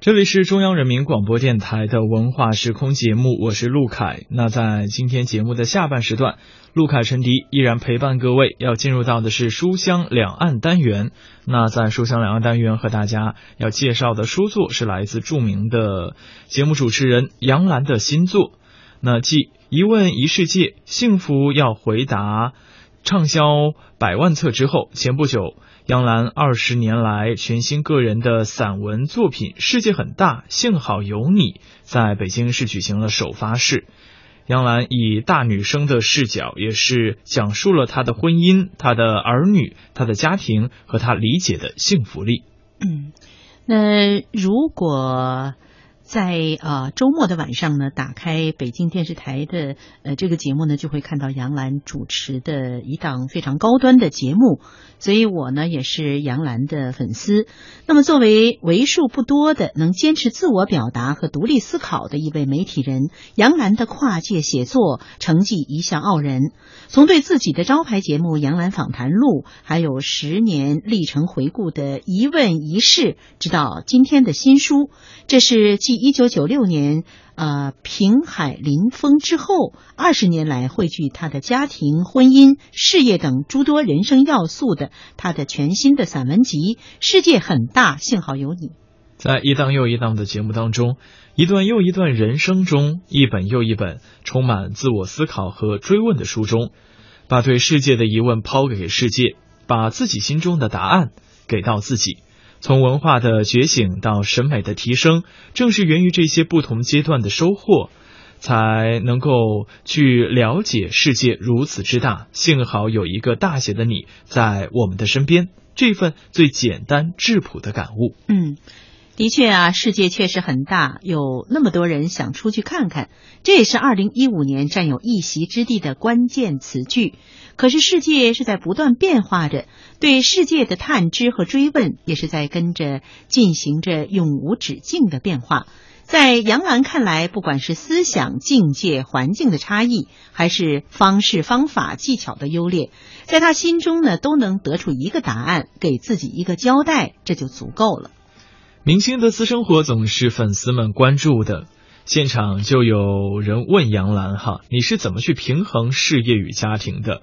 这里是中央人民广播电台的文化时空节目，我是陆凯。那在今天节目的下半时段，陆凯、陈迪依然陪伴各位。要进入到的是书香两岸单元。那在书香两岸单元和大家要介绍的书作是来自著名的节目主持人杨澜的新作。那即《一问一世界》《幸福要回答》畅销百万册之后，前不久。杨澜二十年来全新个人的散文作品《世界很大，幸好有你》在北京市举行了首发式。杨澜以大女生的视角，也是讲述了她的婚姻、她的儿女、她的家庭和她理解的幸福力。嗯，那如果。在呃周末的晚上呢，打开北京电视台的呃这个节目呢，就会看到杨澜主持的一档非常高端的节目，所以我呢也是杨澜的粉丝。那么作为为数不多的能坚持自我表达和独立思考的一位媒体人，杨澜的跨界写作成绩一向傲人。从对自己的招牌节目《杨澜访谈录》，还有十年历程回顾的一问一事，直到今天的新书，这是继一九九六年呃平海临风之后，二十年来汇聚他的家庭、婚姻、事业等诸多人生要素的他的全新的散文集《世界很大，幸好有你》。在一档又一档的节目当中，一段又一段人生中，一本又一本充满自我思考和追问的书中，把对世界的疑问抛给世界，把自己心中的答案给到自己。从文化的觉醒到审美的提升，正是源于这些不同阶段的收获，才能够去了解世界如此之大。幸好有一个大写的你在我们的身边，这份最简单质朴的感悟。嗯。的确啊，世界确实很大，有那么多人想出去看看，这也是二零一五年占有一席之地的关键词句。可是世界是在不断变化着，对世界的探知和追问也是在跟着进行着永无止境的变化。在杨澜看来，不管是思想境界、环境的差异，还是方式方法技巧的优劣，在他心中呢，都能得出一个答案，给自己一个交代，这就足够了。明星的私生活总是粉丝们关注的，现场就有人问杨澜：“哈，你是怎么去平衡事业与家庭的？”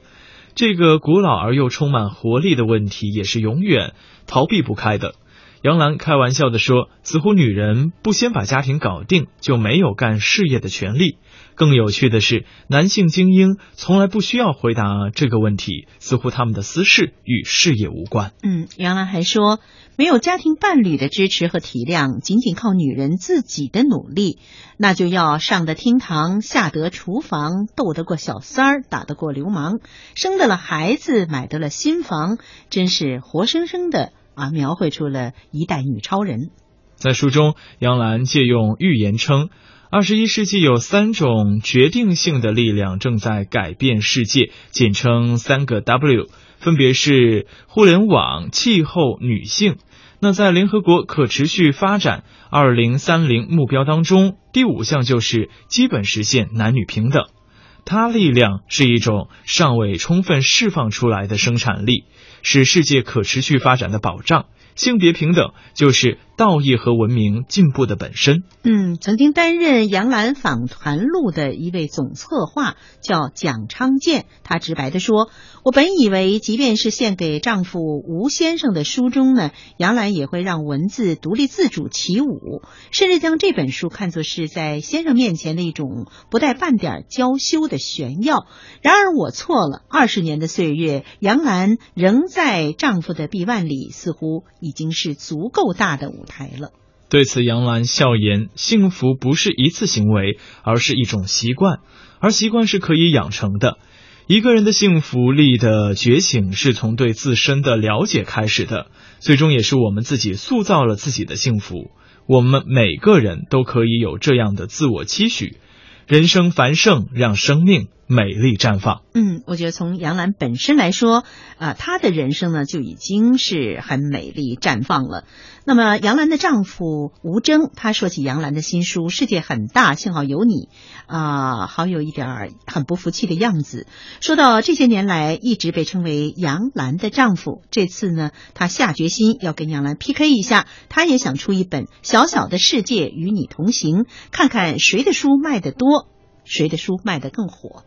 这个古老而又充满活力的问题，也是永远逃避不开的。杨澜开玩笑的说：“似乎女人不先把家庭搞定，就没有干事业的权利。”更有趣的是，男性精英从来不需要回答这个问题，似乎他们的私事与事业无关。嗯，杨澜还说。没有家庭伴侣的支持和体谅，仅仅靠女人自己的努力，那就要上得厅堂，下得厨房，斗得过小三儿，打得过流氓，生得了孩子，买得了新房，真是活生生的啊，描绘出了一代女超人。在书中，杨澜借用寓言称，二十一世纪有三种决定性的力量正在改变世界，简称三个 W，分别是互联网、气候、女性。那在联合国可持续发展二零三零目标当中，第五项就是基本实现男女平等。它力量是一种尚未充分释放出来的生产力，是世界可持续发展的保障。性别平等就是道义和文明进步的本身。嗯，曾经担任《杨澜访谈录》的一位总策划叫蒋昌建，他直白的说：“我本以为，即便是献给丈夫吴先生的书中呢，杨澜也会让文字独立自主起舞，甚至将这本书看作是在先生面前的一种不带半点娇羞的炫耀。然而我错了，二十年的岁月，杨澜仍在丈夫的臂弯里，似乎。”已经是足够大的舞台了。对此，杨澜笑言：“幸福不是一次行为，而是一种习惯，而习惯是可以养成的。一个人的幸福力的觉醒，是从对自身的了解开始的，最终也是我们自己塑造了自己的幸福。我们每个人都可以有这样的自我期许：人生繁盛，让生命美丽绽放。嗯，我觉得从杨澜本身来说，啊、她的人生呢就已经是很美丽绽放了。那么杨澜的丈夫吴峥，他说起杨澜的新书《世界很大，幸好有你》，啊、好有一点儿很不服气的样子。说到这些年来一直被称为杨澜的丈夫，这次呢，他下决心要跟杨澜 PK 一下，他也想出一本《小小的世界与你同行》，看看谁的书卖得多。谁的书卖得更火？